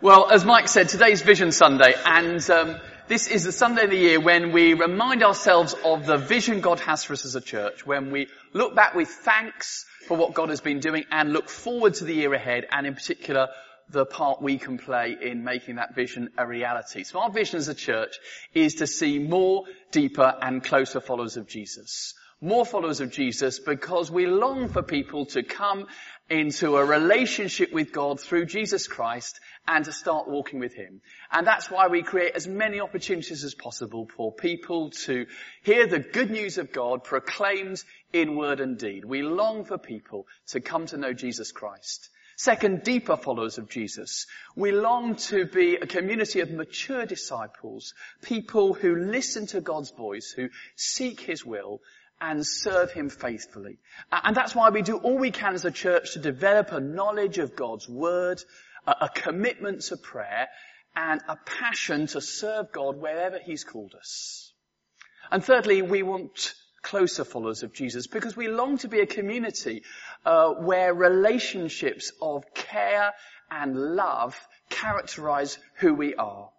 Well, as Mike said, today's Vision Sunday, and um, this is the Sunday of the year when we remind ourselves of the vision God has for us as a church, when we look back with thanks for what God has been doing and look forward to the year ahead, and in particular, the part we can play in making that vision a reality. So our vision as a church is to see more, deeper, and closer followers of Jesus more followers of Jesus because we long for people to come into a relationship with God through Jesus Christ and to start walking with Him. And that's why we create as many opportunities as possible for people to hear the good news of God proclaimed in word and deed. We long for people to come to know Jesus Christ. Second, deeper followers of Jesus. We long to be a community of mature disciples, people who listen to God's voice, who seek His will, and serve Him faithfully. And that's why we do all we can as a church to develop a knowledge of God's Word, a commitment to prayer, and a passion to serve God wherever He's called us. And thirdly, we want closer followers of Jesus because we long to be a community uh, where relationships of care and love characterize who we are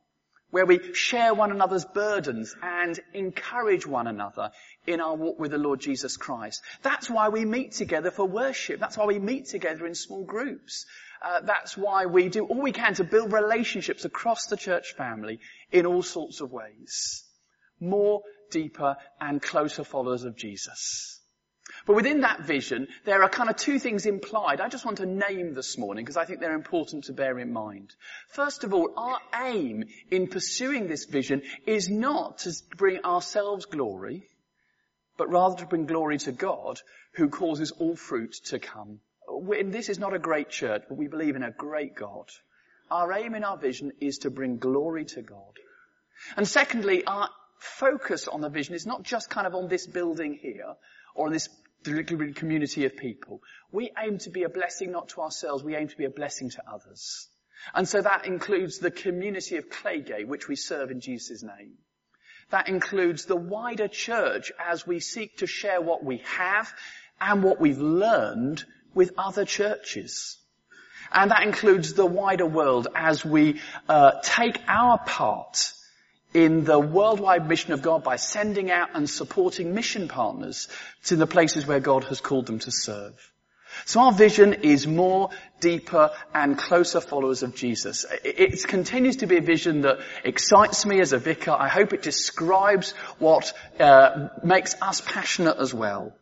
where we share one another's burdens and encourage one another in our walk with the Lord Jesus Christ. That's why we meet together for worship. That's why we meet together in small groups. Uh, that's why we do all we can to build relationships across the church family in all sorts of ways. More, deeper, and closer followers of Jesus. But within that vision, there are kind of two things implied. I just want to name this morning because I think they're important to bear in mind. First of all, our aim in pursuing this vision is not to bring ourselves glory, but rather to bring glory to God who causes all fruit to come. This is not a great church, but we believe in a great God. Our aim in our vision is to bring glory to God. And secondly, our focus on the vision is not just kind of on this building here, or this the community of people. We aim to be a blessing not to ourselves, we aim to be a blessing to others. And so that includes the community of Claygate, which we serve in Jesus' name. That includes the wider church as we seek to share what we have and what we've learned with other churches. And that includes the wider world as we uh, take our part in the worldwide mission of God by sending out and supporting mission partners to the places where God has called them to serve. So our vision is more, deeper, and closer followers of Jesus. It continues to be a vision that excites me as a vicar. I hope it describes what uh, makes us passionate as well.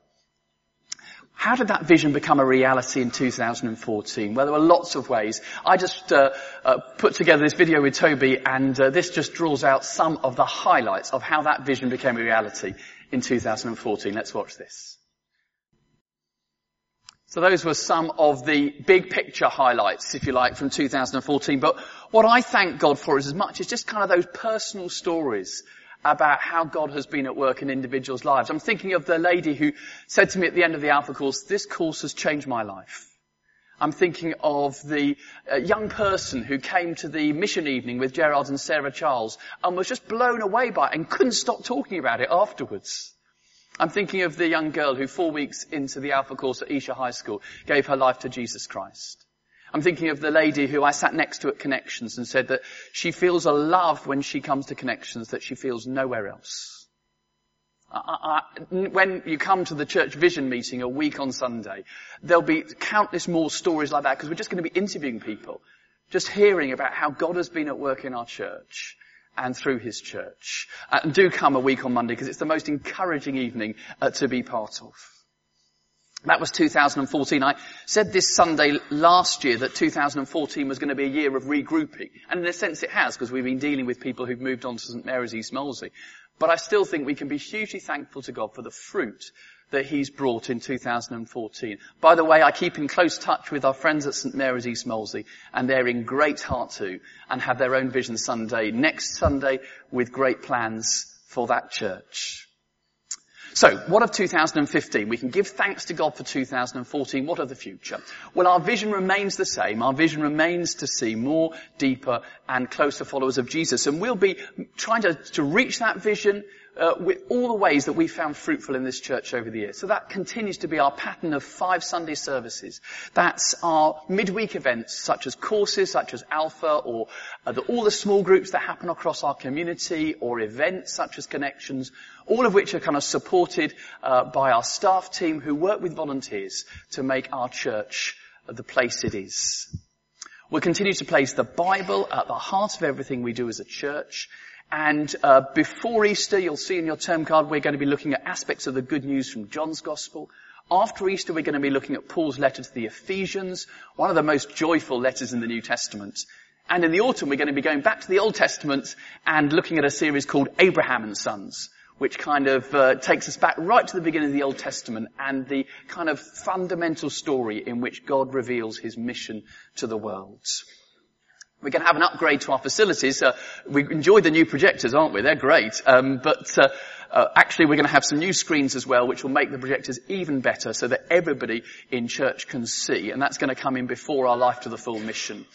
How did that vision become a reality in 2014? Well, there were lots of ways. I just uh, uh, put together this video with Toby, and uh, this just draws out some of the highlights of how that vision became a reality in 2014. Let's watch this. So those were some of the big picture highlights, if you like, from 2014. But what I thank God for is as much as just kind of those personal stories about how God has been at work in individuals' lives. I'm thinking of the lady who said to me at the end of the Alpha course, this course has changed my life. I'm thinking of the uh, young person who came to the mission evening with Gerard and Sarah Charles and was just blown away by it and couldn't stop talking about it afterwards. I'm thinking of the young girl who four weeks into the Alpha course at Esher High School gave her life to Jesus Christ. I'm thinking of the lady who I sat next to at Connections and said that she feels a love when she comes to Connections that she feels nowhere else. I, I, when you come to the church vision meeting a week on Sunday, there'll be countless more stories like that because we're just going to be interviewing people, just hearing about how God has been at work in our church and through his church. Uh, and do come a week on Monday because it's the most encouraging evening uh, to be part of. That was 2014. I said this Sunday last year that 2014 was going to be a year of regrouping. And in a sense it has, because we've been dealing with people who've moved on to St Mary's East Molesey. But I still think we can be hugely thankful to God for the fruit that He's brought in 2014. By the way, I keep in close touch with our friends at St Mary's East Molesey, and they're in great heart too, and have their own Vision Sunday next Sunday with great plans for that church. So, what of 2015? We can give thanks to God for 2014. What of the future? Well, our vision remains the same. Our vision remains to see more, deeper, and closer followers of Jesus. And we'll be trying to, to reach that vision uh, with all the ways that we found fruitful in this church over the years. So that continues to be our pattern of five Sunday services. That's our midweek events, such as courses, such as Alpha, or uh, the, all the small groups that happen across our community, or events such as Connections, all of which are kind of supported uh, by our staff team who work with volunteers to make our church the place it is. We'll continue to place the Bible at the heart of everything we do as a church. And uh, before Easter, you'll see in your term card, we're going to be looking at aspects of the good news from John's Gospel. After Easter, we're going to be looking at Paul's letter to the Ephesians, one of the most joyful letters in the New Testament. And in the autumn, we're going to be going back to the Old Testament and looking at a series called Abraham and Sons, which kind of uh, takes us back right to the beginning of the Old Testament and the kind of fundamental story in which God reveals his mission to the world. We're going to have an upgrade to our facilities. Uh, we enjoy the new projectors, aren't we? They're great. Um, but uh, uh, actually, we're going to have some new screens as well, which will make the projectors even better, so that everybody in church can see. And that's going to come in before our Life to the Full mission.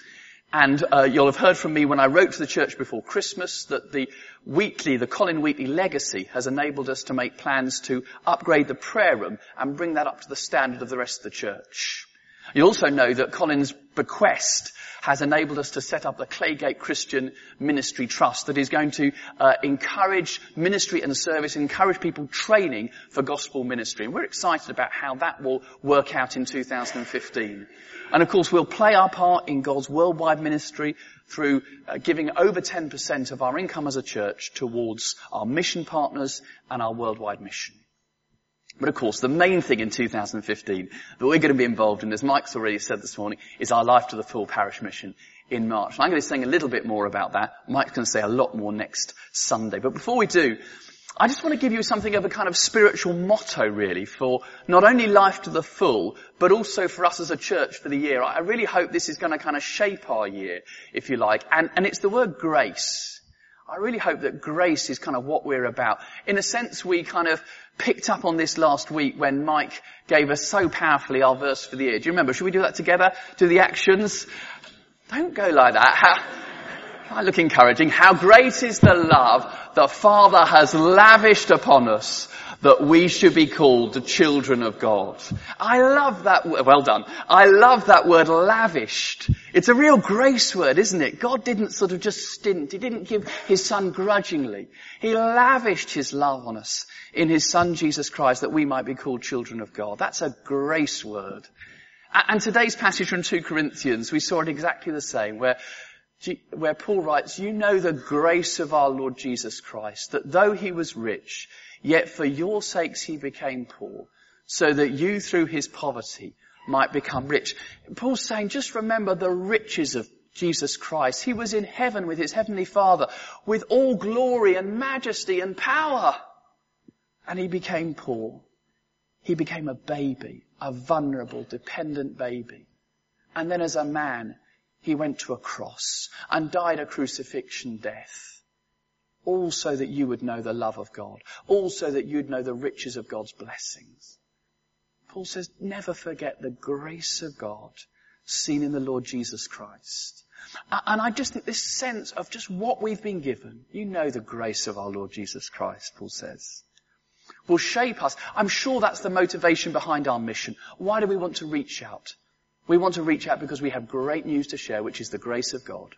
And uh, you'll have heard from me when I wrote to the church before Christmas that the weekly, the Colin Wheatley legacy has enabled us to make plans to upgrade the prayer room and bring that up to the standard of the rest of the church. You also know that Colin's bequest has enabled us to set up the Claygate Christian Ministry Trust that is going to uh, encourage ministry and service, encourage people training for gospel ministry. And we're excited about how that will work out in 2015. And of course we'll play our part in God's worldwide ministry through uh, giving over 10% of our income as a church towards our mission partners and our worldwide mission. But of course, the main thing in 2015 that we're going to be involved in, as Mike's already said this morning, is our Life to the Full parish mission in March. And I'm going to be saying a little bit more about that. Mike's going to say a lot more next Sunday. But before we do, I just want to give you something of a kind of spiritual motto really for not only life to the full, but also for us as a church for the year. I really hope this is going to kind of shape our year, if you like. And, and it's the word grace. I really hope that grace is kind of what we're about. In a sense, we kind of picked up on this last week when Mike gave us so powerfully our verse for the year. Do you remember? Should we do that together? Do the actions? Don't go like that. How, I look encouraging. How great is the love the Father has lavished upon us that we should be called the children of God. I love that word. Well done. I love that word lavished. It's a real grace word, isn't it? God didn't sort of just stint. He didn't give his son grudgingly. He lavished his love on us in his son Jesus Christ that we might be called children of God. That's a grace word. And today's passage from 2 Corinthians, we saw it exactly the same, where where Paul writes, you know the grace of our Lord Jesus Christ, that though he was rich, Yet for your sakes he became poor, so that you through his poverty might become rich. Paul's saying, just remember the riches of Jesus Christ. He was in heaven with his heavenly father, with all glory and majesty and power. And he became poor. He became a baby, a vulnerable, dependent baby. And then as a man, he went to a cross and died a crucifixion death also that you would know the love of God, also that you'd know the riches of God's blessings. Paul says, never forget the grace of God seen in the Lord Jesus Christ. And I just think this sense of just what we've been given, you know the grace of our Lord Jesus Christ, Paul says, will shape us. I'm sure that's the motivation behind our mission. Why do we want to reach out? We want to reach out because we have great news to share, which is the grace of God.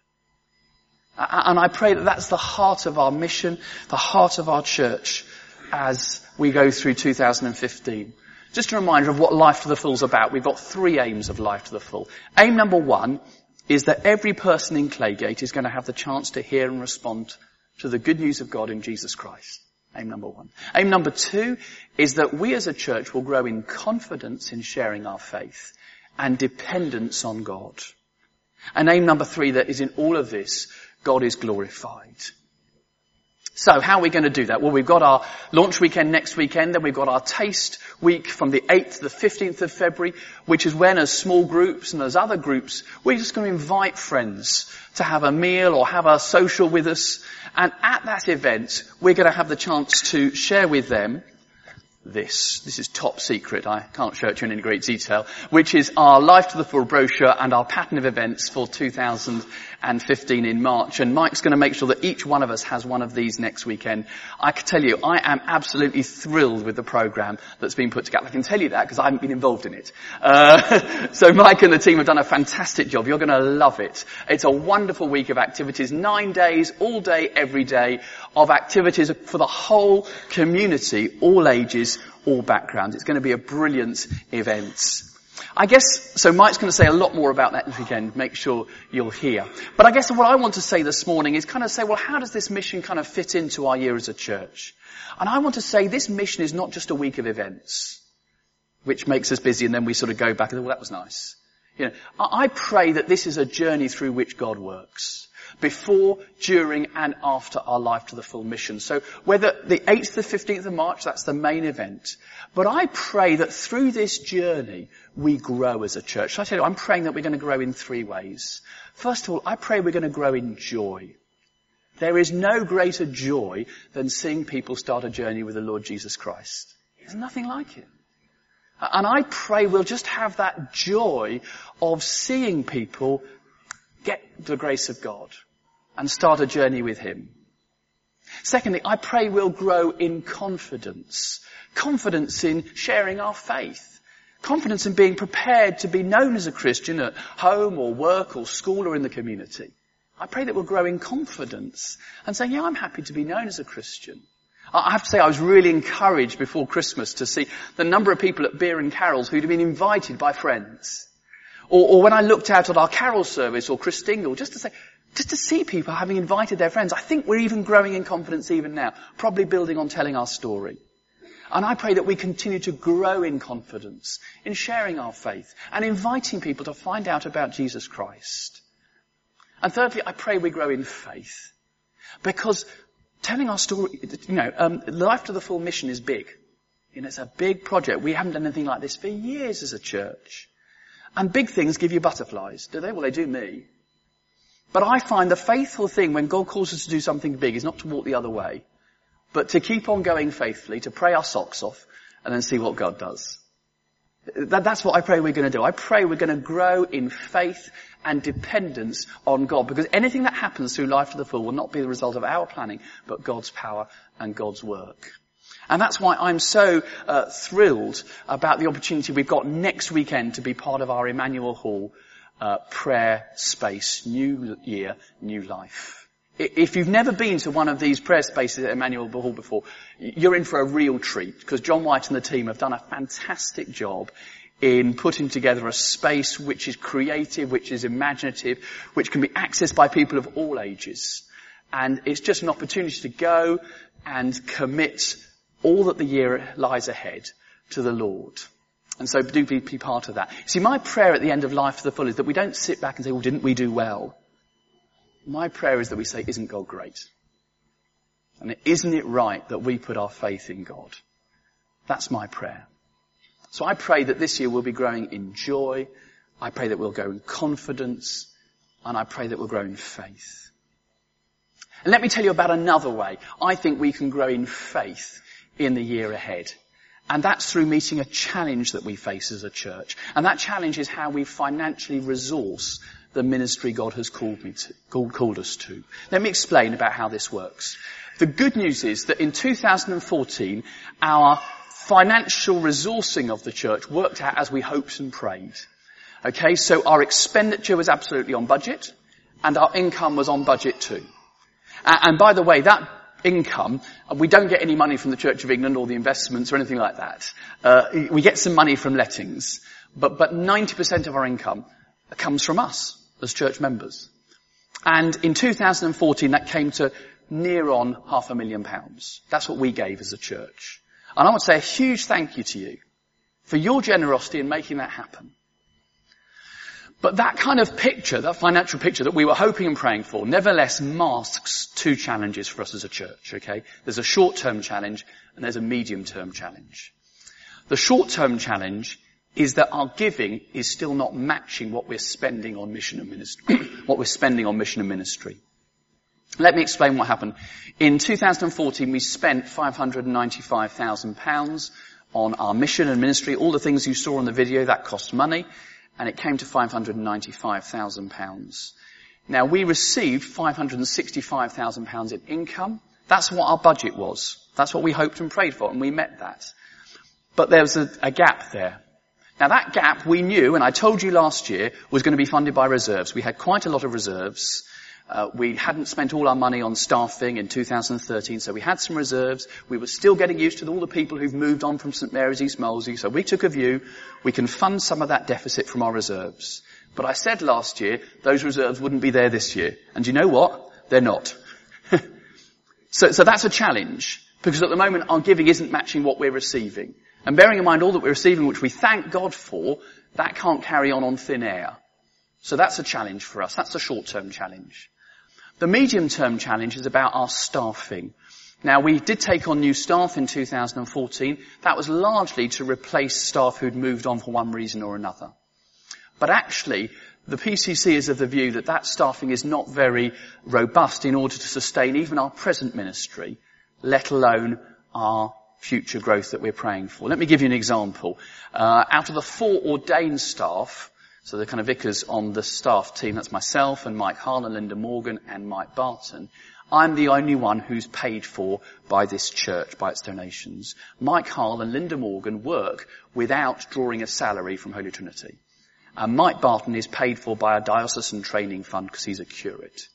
And I pray that that's the heart of our mission, the heart of our church as we go through 2015. Just a reminder of what Life to the Full is about. We've got three aims of Life to the Full. Aim number one is that every person in Claygate is going to have the chance to hear and respond to the good news of God in Jesus Christ. Aim number one. Aim number two is that we as a church will grow in confidence in sharing our faith and dependence on God. And aim number three that is in all of this God is glorified. So how are we going to do that? Well, we've got our launch weekend next weekend, then we've got our taste week from the 8th to the 15th of February, which is when as small groups and as other groups, we're just going to invite friends to have a meal or have a social with us. And at that event, we're going to have the chance to share with them this. This is top secret. I can't show it to you in any great detail, which is our Life to the Full brochure and our pattern of events for 2015. And 15 in March. And Mike's going to make sure that each one of us has one of these next weekend. I can tell you, I am absolutely thrilled with the program that's been put together. I can tell you that because I haven't been involved in it. Uh, so Mike and the team have done a fantastic job. You're going to love it. It's a wonderful week of activities, nine days, all day, every day of activities for the whole community, all ages, all backgrounds. It's going to be a brilliant event. I guess, so Mike's going to say a lot more about that weekend. Make sure you'll hear. But I guess what I want to say this morning is kind of say, well, how does this mission kind of fit into our year as a church? And I want to say this mission is not just a week of events, which makes us busy and then we sort of go back and, well, that was nice. You know, I pray that this is a journey through which God works before, during, and after our life to the full mission. So whether the 8th to the 15th of March, that's the main event. But I pray that through this journey, we grow as a church. So I tell you, I'm praying that we're going to grow in three ways. First of all, I pray we're going to grow in joy. There is no greater joy than seeing people start a journey with the Lord Jesus Christ. There's nothing like it. And I pray we'll just have that joy of seeing people get the grace of God and start a journey with Him. Secondly, I pray we'll grow in confidence. Confidence in sharing our faith. Confidence in being prepared to be known as a Christian at home or work or school or in the community. I pray that we'll grow in confidence and saying, yeah, I'm happy to be known as a Christian. I have to say I was really encouraged before Christmas to see the number of people at beer and carols who'd been invited by friends. Or, or when I looked out at our carol service or Christingle, just to say, just to see people having invited their friends. I think we're even growing in confidence even now, probably building on telling our story. And I pray that we continue to grow in confidence in sharing our faith and inviting people to find out about Jesus Christ. And thirdly, I pray we grow in faith. Because telling our story, you know, um, life to the full mission is big. You know, it's a big project. We haven't done anything like this for years as a church. And big things give you butterflies, do they? Well, they do me. But I find the faithful thing when God calls us to do something big is not to walk the other way, but to keep on going faithfully, to pray our socks off, and then see what God does. That, that's what I pray we're going to do. I pray we're going to grow in faith and dependence on God, because anything that happens through life to the full will not be the result of our planning, but God's power and God's work. And that's why I'm so uh, thrilled about the opportunity we've got next weekend to be part of our Emmanuel Hall uh, prayer space. New year, new life. If you've never been to one of these prayer spaces at Emmanuel Hall before, you're in for a real treat because John White and the team have done a fantastic job in putting together a space which is creative, which is imaginative, which can be accessed by people of all ages. And it's just an opportunity to go and commit all that the year lies ahead to the Lord. And so do be, be part of that. See, my prayer at the end of life to the full is that we don't sit back and say, well, didn't we do well? My prayer is that we say, isn't God great? And isn't it right that we put our faith in God? That's my prayer. So I pray that this year we'll be growing in joy. I pray that we'll grow in confidence. And I pray that we'll grow in faith. And let me tell you about another way I think we can grow in faith in the year ahead. And that's through meeting a challenge that we face as a church. And that challenge is how we financially resource the ministry God has called me to, called, called us to. Let me explain about how this works. The good news is that in 2014, our financial resourcing of the church worked out as we hoped and prayed. Okay, so our expenditure was absolutely on budget, and our income was on budget too. And by the way, that income, we don't get any money from the Church of England or the investments or anything like that. Uh, we get some money from lettings, but, but 90% of our income comes from us as church members. And in 2014 that came to near on half a million pounds. That's what we gave as a church. And I want to say a huge thank you to you for your generosity in making that happen. But that kind of picture, that financial picture that we were hoping and praying for, nevertheless masks two challenges for us as a church, okay? There's a short-term challenge and there's a medium-term challenge. The short-term challenge is that our giving is still not matching what we're spending on mission and ministry, what we're spending on mission and ministry. Let me explain what happened. In 2014, we spent £595,000 on our mission and ministry. All the things you saw on the video, that cost money and it came to £595,000. Now we received £565,000 in income. That's what our budget was. That's what we hoped and prayed for and we met that. But there was a, a gap there. Now that gap we knew, and I told you last year, was going to be funded by reserves. We had quite a lot of reserves. Uh, we hadn't spent all our money on staffing in 2013, so we had some reserves. We were still getting used to all the people who've moved on from St Mary's East Molesey, so we took a view, we can fund some of that deficit from our reserves. But I said last year, those reserves wouldn't be there this year. And you know what? They're not. so, so that's a challenge, because at the moment our giving isn't matching what we're receiving. And bearing in mind all that we're receiving, which we thank God for, that can't carry on on thin air. So that's a challenge for us. That's a short-term challenge. The medium-term challenge is about our staffing. Now we did take on new staff in 2014. That was largely to replace staff who'd moved on for one reason or another. But actually, the PCC is of the view that that staffing is not very robust in order to sustain even our present ministry, let alone our future growth that we're praying for. Let me give you an example. Uh, out of the four ordained staff, so the kind of vicars on the staff team, that's myself and Mike Harlan, Linda Morgan and Mike Barton, I'm the only one who's paid for by this church, by its donations. Mike Harlan and Linda Morgan work without drawing a salary from Holy Trinity. And Mike Barton is paid for by a diocesan training fund because he's a curate.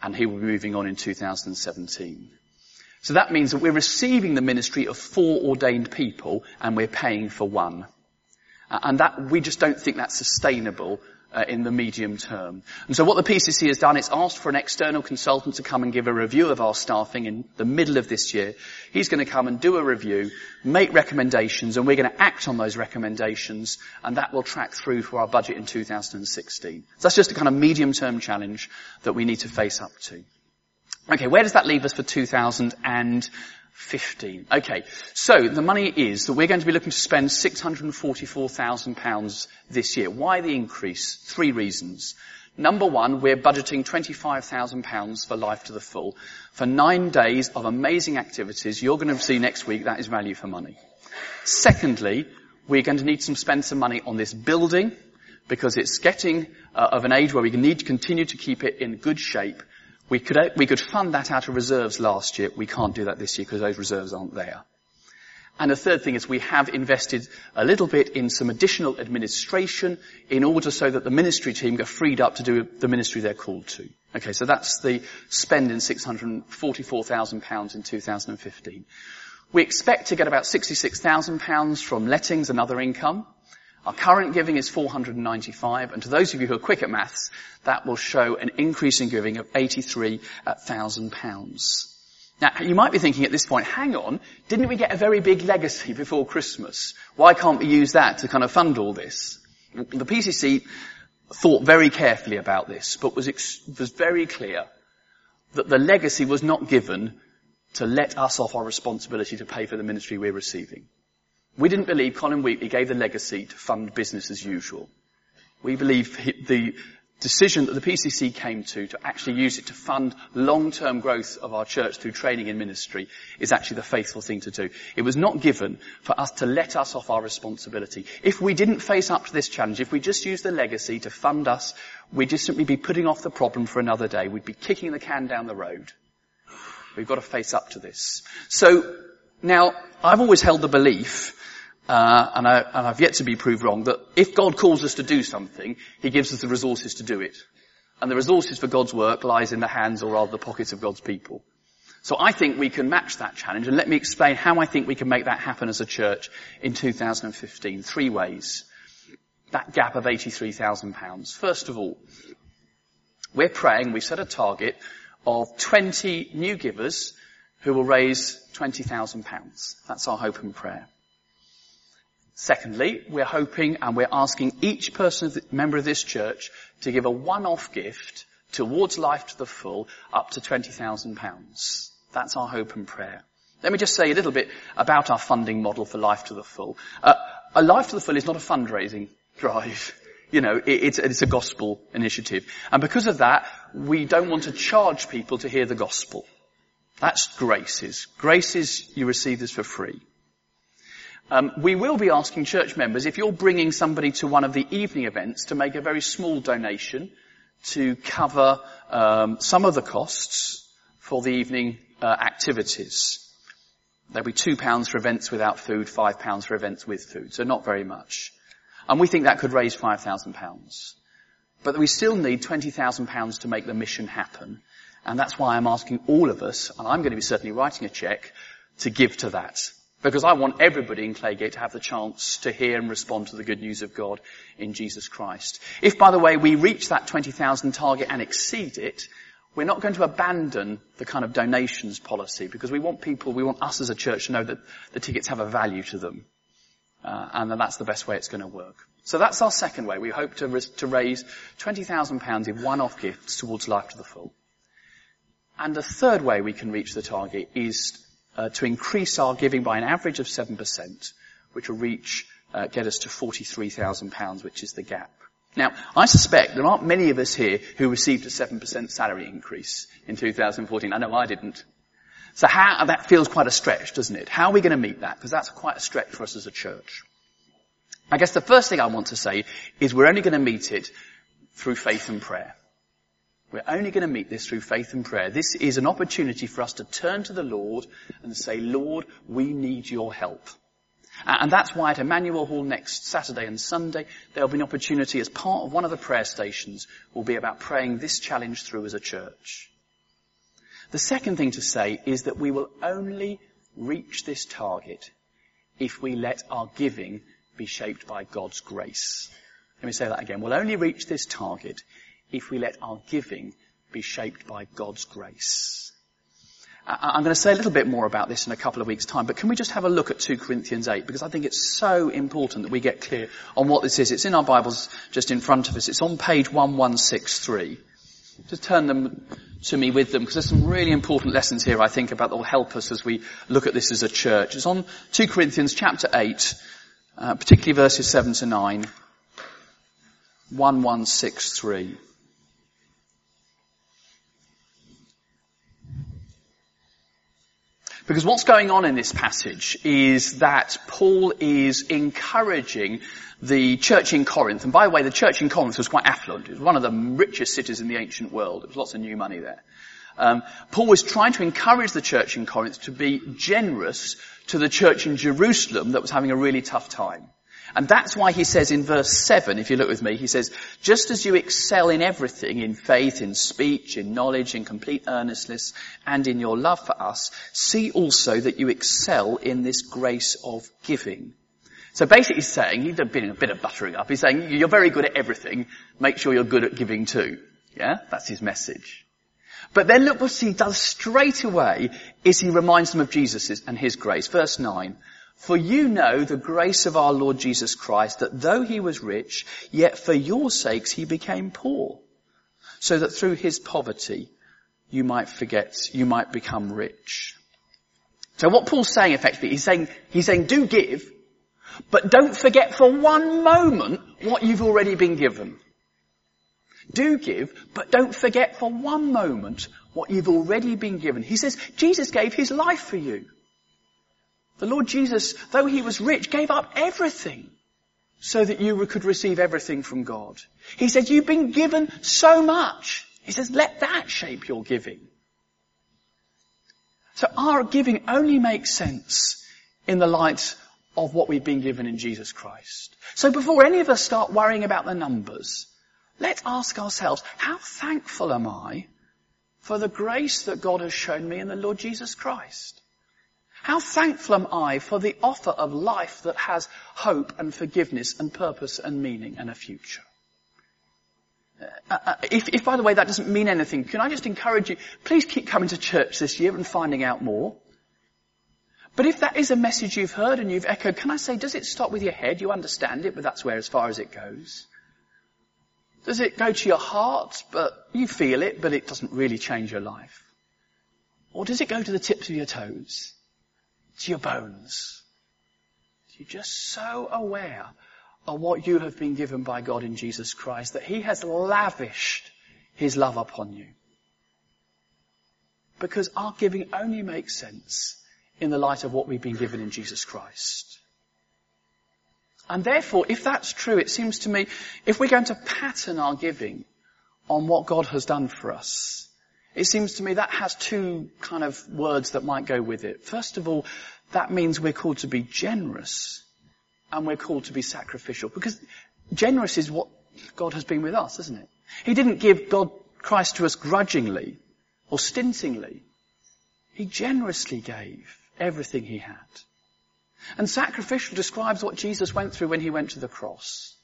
And he will be moving on in 2017. So that means that we're receiving the ministry of four ordained people and we're paying for one. And that, we just don't think that's sustainable uh, in the medium term. And so what the PCC has done, it's asked for an external consultant to come and give a review of our staffing in the middle of this year. He's going to come and do a review, make recommendations, and we're going to act on those recommendations, and that will track through for our budget in 2016. So that's just a kind of medium-term challenge that we need to face up to. Okay, where does that leave us for 2015? Okay, so the money is that we're going to be looking to spend £644,000 this year. Why the increase? Three reasons. Number one, we're budgeting £25,000 for Life to the Full. For nine days of amazing activities, you're going to see next week that is value for money. Secondly, we're going to need to spend some money on this building because it's getting uh, of an age where we need to continue to keep it in good shape we could, we could fund that out of reserves last year. We can't do that this year because those reserves aren't there. And the third thing is we have invested a little bit in some additional administration in order so that the ministry team get freed up to do the ministry they're called to. Okay, so that's the spend in £644,000 in 2015. We expect to get about £66,000 from lettings and other income. Our current giving is 495, and to those of you who are quick at maths, that will show an increase in giving of 83,000 pounds. Now, you might be thinking at this point, hang on, didn't we get a very big legacy before Christmas? Why can't we use that to kind of fund all this? The PCC thought very carefully about this, but was, ex- was very clear that the legacy was not given to let us off our responsibility to pay for the ministry we're receiving. We didn't believe Colin Wheatley gave the legacy to fund business as usual. We believe the decision that the PCC came to to actually use it to fund long-term growth of our church through training in ministry is actually the faithful thing to do. It was not given for us to let us off our responsibility. If we didn't face up to this challenge, if we just used the legacy to fund us, we'd just simply be putting off the problem for another day. We'd be kicking the can down the road. We've got to face up to this. So, now, I've always held the belief uh, and, I, and I've yet to be proved wrong, that if God calls us to do something, He gives us the resources to do it. And the resources for God's work lies in the hands or rather the pockets of God's people. So I think we can match that challenge and let me explain how I think we can make that happen as a church in 2015. Three ways. That gap of £83,000. First of all, we're praying, we set a target of 20 new givers who will raise £20,000. That's our hope and prayer. Secondly, we're hoping and we're asking each person, member of this church, to give a one-off gift towards life to the full up to £20,000. That's our hope and prayer. Let me just say a little bit about our funding model for Life to the Full. Uh, a Life to the Full is not a fundraising drive. You know, it, it's, it's a gospel initiative. And because of that, we don't want to charge people to hear the gospel. That's graces. Graces, you receive this for free. Um, we will be asking church members, if you're bringing somebody to one of the evening events, to make a very small donation to cover um, some of the costs for the evening uh, activities. There'll be two pounds for events without food, five pounds for events with food, so not very much. And we think that could raise five thousand pounds. But we still need twenty thousand pounds to make the mission happen. And that's why I'm asking all of us, and I'm going to be certainly writing a cheque, to give to that. Because I want everybody in Claygate to have the chance to hear and respond to the good news of God in Jesus Christ. If, by the way, we reach that 20,000 target and exceed it, we're not going to abandon the kind of donations policy because we want people, we want us as a church to know that the tickets have a value to them. Uh, and that that's the best way it's going to work. So that's our second way. We hope to, to raise £20,000 in one-off gifts towards Life to the Full. And the third way we can reach the target is uh, to increase our giving by an average of 7%, which will reach, uh, get us to £43,000, which is the gap. Now, I suspect there aren't many of us here who received a 7% salary increase in 2014. I know I didn't. So how, that feels quite a stretch, doesn't it? How are we going to meet that? Because that's quite a stretch for us as a church. I guess the first thing I want to say is we're only going to meet it through faith and prayer. We're only going to meet this through faith and prayer. This is an opportunity for us to turn to the Lord and say, Lord, we need your help. And that's why at Emmanuel Hall next Saturday and Sunday, there'll be an opportunity as part of one of the prayer stations will be about praying this challenge through as a church. The second thing to say is that we will only reach this target if we let our giving be shaped by God's grace. Let me say that again. We'll only reach this target if we let our giving be shaped by God's grace. I'm going to say a little bit more about this in a couple of weeks' time, but can we just have a look at 2 Corinthians 8? Because I think it's so important that we get clear on what this is. It's in our Bibles just in front of us. It's on page 1163. Just turn them to me with them, because there's some really important lessons here, I think, about that will help us as we look at this as a church. It's on 2 Corinthians chapter 8, uh, particularly verses 7 to 9. 1163. Because what's going on in this passage is that Paul is encouraging the church in Corinth, and by the way, the church in Corinth was quite affluent. It was one of the richest cities in the ancient world. There was lots of new money there. Um, Paul was trying to encourage the church in Corinth to be generous to the church in Jerusalem that was having a really tough time. And that's why he says in verse 7, if you look with me, he says, just as you excel in everything, in faith, in speech, in knowledge, in complete earnestness, and in your love for us, see also that you excel in this grace of giving. So basically he's saying, he's been a bit of buttering up, he's saying, you're very good at everything, make sure you're good at giving too. Yeah? That's his message. But then look what he does straight away is he reminds them of Jesus and his grace. Verse 9. For you know the grace of our Lord Jesus Christ, that though he was rich, yet for your sakes he became poor, so that through his poverty you might forget, you might become rich. So what Paul's saying effectively, he's saying, he's saying do give, but don't forget for one moment what you've already been given. Do give, but don't forget for one moment what you've already been given. He says, Jesus gave his life for you. The Lord Jesus, though he was rich, gave up everything so that you could receive everything from God. He said, you've been given so much. He says, let that shape your giving. So our giving only makes sense in the light of what we've been given in Jesus Christ. So before any of us start worrying about the numbers, let's ask ourselves, how thankful am I for the grace that God has shown me in the Lord Jesus Christ? How thankful am I for the offer of life that has hope and forgiveness and purpose and meaning and a future? Uh, uh, if, if, by the way, that doesn't mean anything, can I just encourage you, please keep coming to church this year and finding out more. But if that is a message you've heard and you've echoed, can I say, does it stop with your head? You understand it, but that's where as far as it goes. Does it go to your heart, but you feel it, but it doesn't really change your life? Or does it go to the tips of your toes? To your bones. You're just so aware of what you have been given by God in Jesus Christ, that He has lavished His love upon you. Because our giving only makes sense in the light of what we've been given in Jesus Christ. And therefore, if that's true, it seems to me, if we're going to pattern our giving on what God has done for us. It seems to me that has two kind of words that might go with it. First of all, that means we're called to be generous and we're called to be sacrificial because generous is what God has been with us, isn't it? He didn't give God Christ to us grudgingly or stintingly. He generously gave everything he had. And sacrificial describes what Jesus went through when he went to the cross.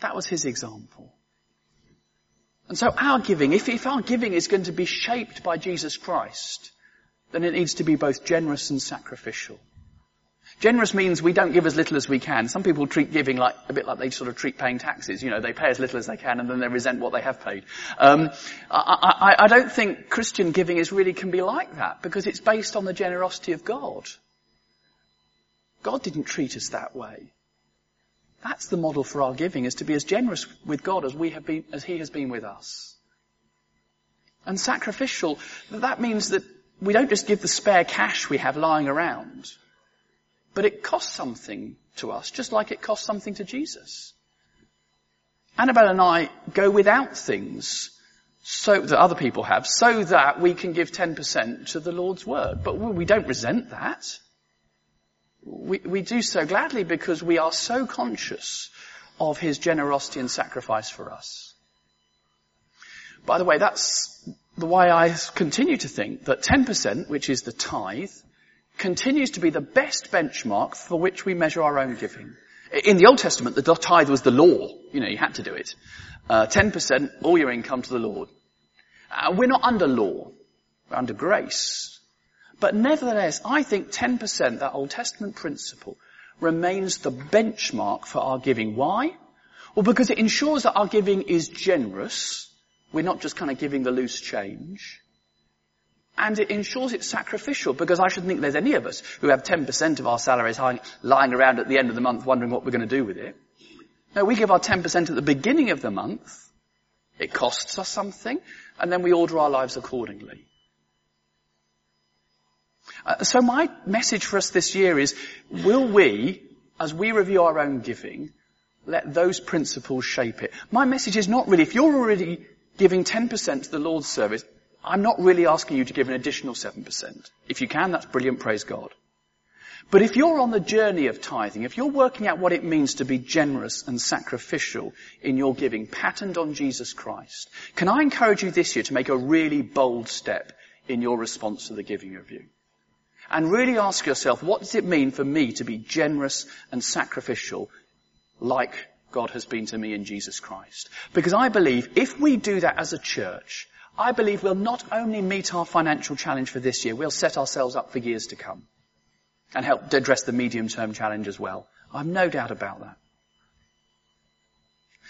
That was his example. And so our giving, if, if our giving is going to be shaped by Jesus Christ, then it needs to be both generous and sacrificial. Generous means we don't give as little as we can. Some people treat giving like a bit like they sort of treat paying taxes. You know, they pay as little as they can and then they resent what they have paid. Um, I, I, I don't think Christian giving is really can be like that because it's based on the generosity of God. God didn't treat us that way. That's the model for our giving, is to be as generous with God as we have been, as He has been with us. And sacrificial, that means that we don't just give the spare cash we have lying around. But it costs something to us, just like it costs something to Jesus. Annabelle and I go without things so that other people have, so that we can give 10% to the Lord's work. But we don't resent that. We, we do so gladly because we are so conscious of His generosity and sacrifice for us. By the way, that's the way I continue to think that 10%, which is the tithe, continues to be the best benchmark for which we measure our own giving. In the Old Testament, the tithe was the law. You know, you had to do it. Uh, 10%, all your income to the Lord. Uh, we're not under law. We're under grace. But nevertheless, I think 10%, that Old Testament principle, remains the benchmark for our giving. Why? Well, because it ensures that our giving is generous. We're not just kind of giving the loose change and it ensures it's sacrificial because I shouldn't think there's any of us who have 10% of our salaries lying around at the end of the month wondering what we're going to do with it. No, we give our 10% at the beginning of the month. It costs us something and then we order our lives accordingly. Uh, so my message for us this year is, will we, as we review our own giving, let those principles shape it? My message is not really, if you're already giving 10% to the Lord's service, I'm not really asking you to give an additional 7%. If you can, that's brilliant, praise God. But if you're on the journey of tithing, if you're working out what it means to be generous and sacrificial in your giving, patterned on Jesus Christ, can I encourage you this year to make a really bold step in your response to the giving you? And really ask yourself, what does it mean for me to be generous and sacrificial like God has been to me in Jesus Christ? Because I believe if we do that as a church, I believe we'll not only meet our financial challenge for this year, we'll set ourselves up for years to come and help address the medium term challenge as well. I've no doubt about that.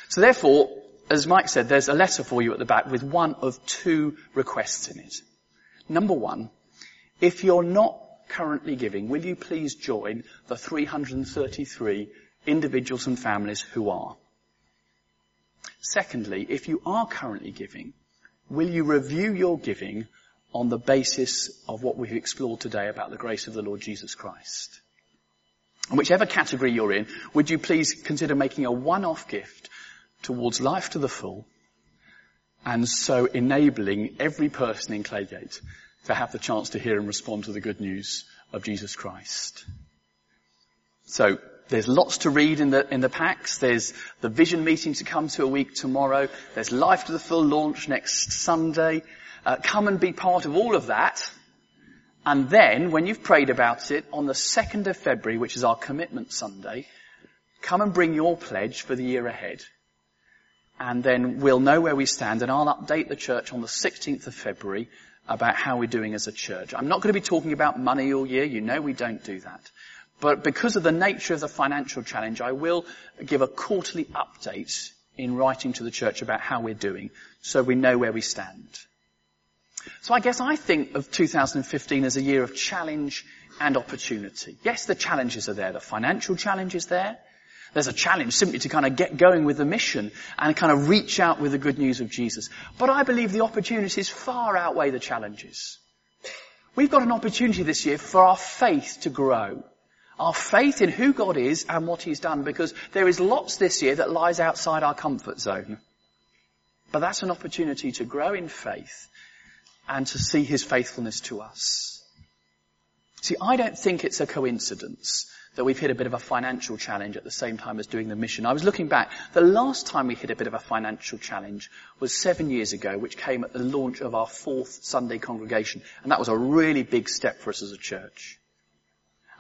So therefore, as Mike said, there's a letter for you at the back with one of two requests in it. Number one, if you're not currently giving, will you please join the 333 individuals and families who are? Secondly, if you are currently giving, will you review your giving on the basis of what we've explored today about the grace of the Lord Jesus Christ? And whichever category you're in, would you please consider making a one-off gift towards life to the full and so enabling every person in Claygate to have the chance to hear and respond to the good news of Jesus Christ. So there's lots to read in the, in the packs. There's the vision meeting to come to a week tomorrow. There's Life to the Full launch next Sunday. Uh, come and be part of all of that. And then, when you've prayed about it, on the 2nd of February, which is our commitment Sunday, come and bring your pledge for the year ahead. And then we'll know where we stand and I'll update the church on the 16th of February about how we're doing as a church. I'm not going to be talking about money all year. You know we don't do that. But because of the nature of the financial challenge, I will give a quarterly update in writing to the church about how we're doing so we know where we stand. So I guess I think of 2015 as a year of challenge and opportunity. Yes, the challenges are there. The financial challenge is there. There's a challenge simply to kind of get going with the mission and kind of reach out with the good news of Jesus. But I believe the opportunities far outweigh the challenges. We've got an opportunity this year for our faith to grow our faith in who God is and what He's done because there is lots this year that lies outside our comfort zone. But that's an opportunity to grow in faith and to see his faithfulness to us. See, I don't think it's a coincidence that we've hit a bit of a financial challenge at the same time as doing the mission. I was looking back. The last time we hit a bit of a financial challenge was seven years ago, which came at the launch of our fourth Sunday congregation. And that was a really big step for us as a church.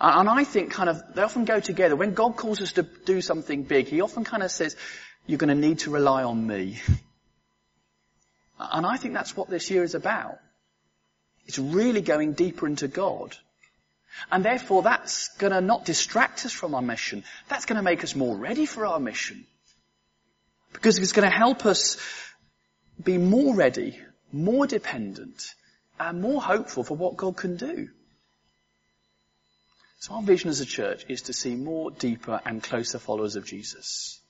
And I think kind of, they often go together. When God calls us to do something big, He often kind of says, you're going to need to rely on me. And I think that's what this year is about. It's really going deeper into God. And therefore that's going to not distract us from our mission. That's going to make us more ready for our mission. Because it's going to help us be more ready, more dependent, and more hopeful for what God can do. So our vision as a church is to see more deeper and closer followers of Jesus.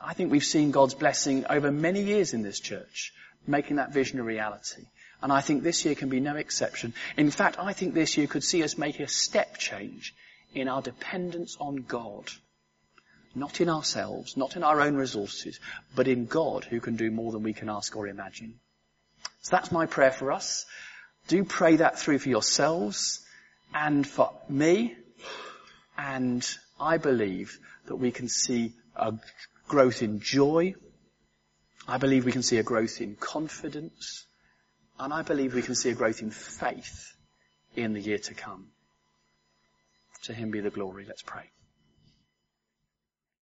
I think we've seen God's blessing over many years in this church, making that vision a reality. And I think this year can be no exception. In fact, I think this year could see us make a step change in our dependence on God. Not in ourselves, not in our own resources, but in God who can do more than we can ask or imagine. So that's my prayer for us. Do pray that through for yourselves and for me. And I believe that we can see a growth in joy. I believe we can see a growth in confidence. And I believe we can see a growth in faith in the year to come. To him be the glory. Let's pray.